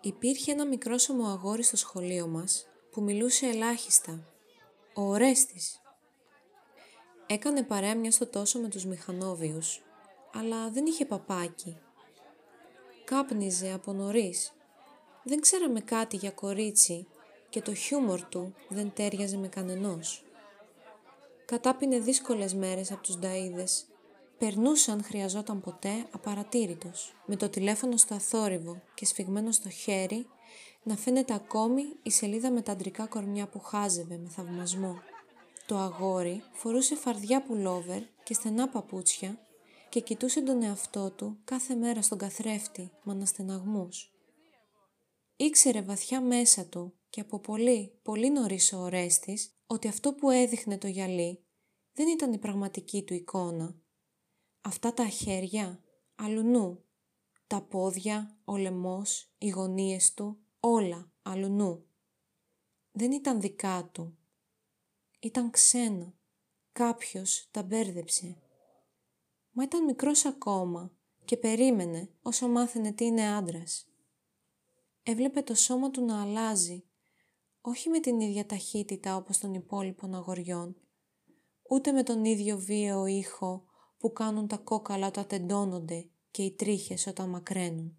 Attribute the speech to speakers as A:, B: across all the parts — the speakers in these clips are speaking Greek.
A: Υπήρχε ένα μικρό αγόρι στο σχολείο μας που μιλούσε ελάχιστα. Ο Ορέστης. Έκανε παρέα μιας στο τόσο με τους μηχανόβιους, αλλά δεν είχε παπάκι. Κάπνιζε από νωρίς. Δεν ξέραμε κάτι για κορίτσι και το χιούμορ του δεν τέριαζε με κανενός. Κατάπινε δύσκολες μέρες από τους νταΐδες. Περνούσε αν χρειαζόταν ποτέ απαρατήρητος, με το τηλέφωνο στο αθόρυβο και σφιγμένο στο χέρι να φαίνεται ακόμη η σελίδα με τα αντρικά κορμιά που χάζευε με θαυμασμό. Το αγόρι φορούσε φαρδιά πουλόβερ και στενά παπούτσια και κοιτούσε τον εαυτό του κάθε μέρα στον καθρέφτη με αναστεναγμούς. Ήξερε βαθιά μέσα του και από πολύ, πολύ νωρίς ο Ορέστης ότι αυτό που έδειχνε το γυαλί δεν ήταν η πραγματική του εικόνα. Αυτά τα χέρια, αλουνού, τα πόδια, ο λαιμός, οι γωνίες του, όλα αλουνού. Δεν ήταν δικά του. Ήταν ξένα. Κάποιος τα μπέρδεψε. Μα ήταν μικρός ακόμα και περίμενε όσο μάθαινε τι είναι άντρας. Έβλεπε το σώμα του να αλλάζει, όχι με την ίδια ταχύτητα όπως των υπόλοιπων αγοριών, ούτε με τον ίδιο βίαιο ήχο που κάνουν τα κόκαλα όταν τεντώνονται και οι τρίχες όταν μακραίνουν.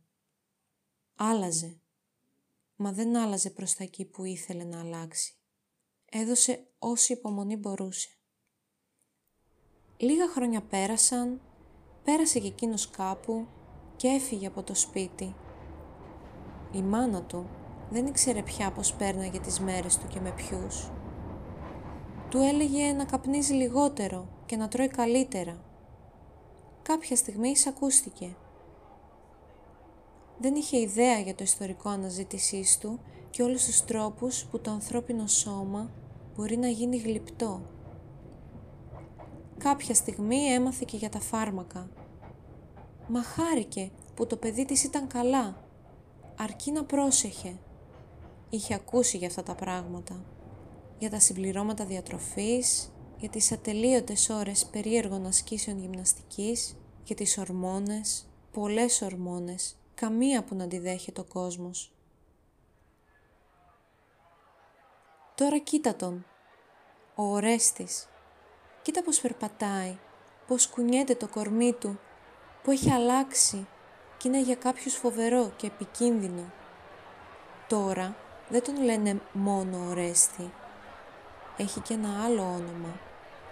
A: Άλλαζε μα δεν άλλαζε προς τα εκεί που ήθελε να αλλάξει. Έδωσε όση υπομονή μπορούσε. Λίγα χρόνια πέρασαν, πέρασε και εκείνος κάπου και έφυγε από το σπίτι. Η μάνα του δεν ήξερε πια πως πέρναγε τις μέρες του και με ποιους. Του έλεγε να καπνίζει λιγότερο και να τρώει καλύτερα. Κάποια στιγμή εισακούστηκε δεν είχε ιδέα για το ιστορικό αναζήτησής του και όλους τους τρόπους που το ανθρώπινο σώμα μπορεί να γίνει γλυπτό. Κάποια στιγμή έμαθε και για τα φάρμακα. Μα χάρηκε που το παιδί της ήταν καλά, αρκεί να πρόσεχε. Είχε ακούσει για αυτά τα πράγματα, για τα συμπληρώματα διατροφής, για τις ατελείωτες ώρες περίεργων ασκήσεων γυμναστικής, για τις ορμόνες, πολλές ορμόνες καμία που να αντιδέχεται ο κόσμος. Τώρα κοίτα τον, ο Ορέστης. Κοίτα πως περπατάει, πως κουνιέται το κορμί του, που έχει αλλάξει και είναι για κάποιους φοβερό και επικίνδυνο. Τώρα δεν τον λένε μόνο Ορέστη. Έχει και ένα άλλο όνομα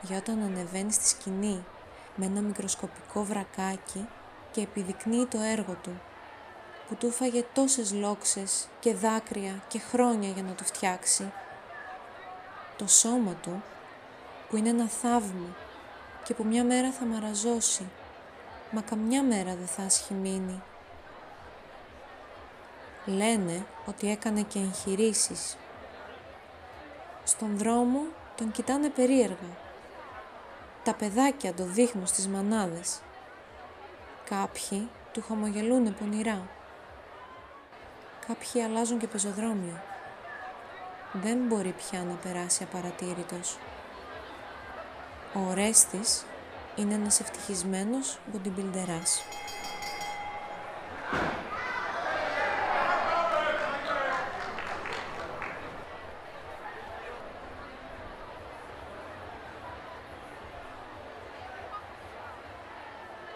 A: για όταν ανεβαίνει στη σκηνή με ένα μικροσκοπικό βρακάκι και επιδεικνύει το έργο του που του φάγε τόσες λόξες και δάκρυα και χρόνια για να το φτιάξει. Το σώμα του, που είναι ένα θαύμα και που μια μέρα θα μαραζώσει, μα καμιά μέρα δεν θα ασχημίνει. Λένε ότι έκανε και εγχειρήσεις. Στον δρόμο τον κοιτάνε περίεργα. Τα παιδάκια το δείχνουν στις μανάδες. Κάποιοι του χαμογελούνε πονηρά κάποιοι αλλάζουν και πεζοδρόμιο. Δεν μπορεί πια να περάσει απαρατήρητος. Ο Ορέστης είναι ένας ευτυχισμένος bodybuilderάς.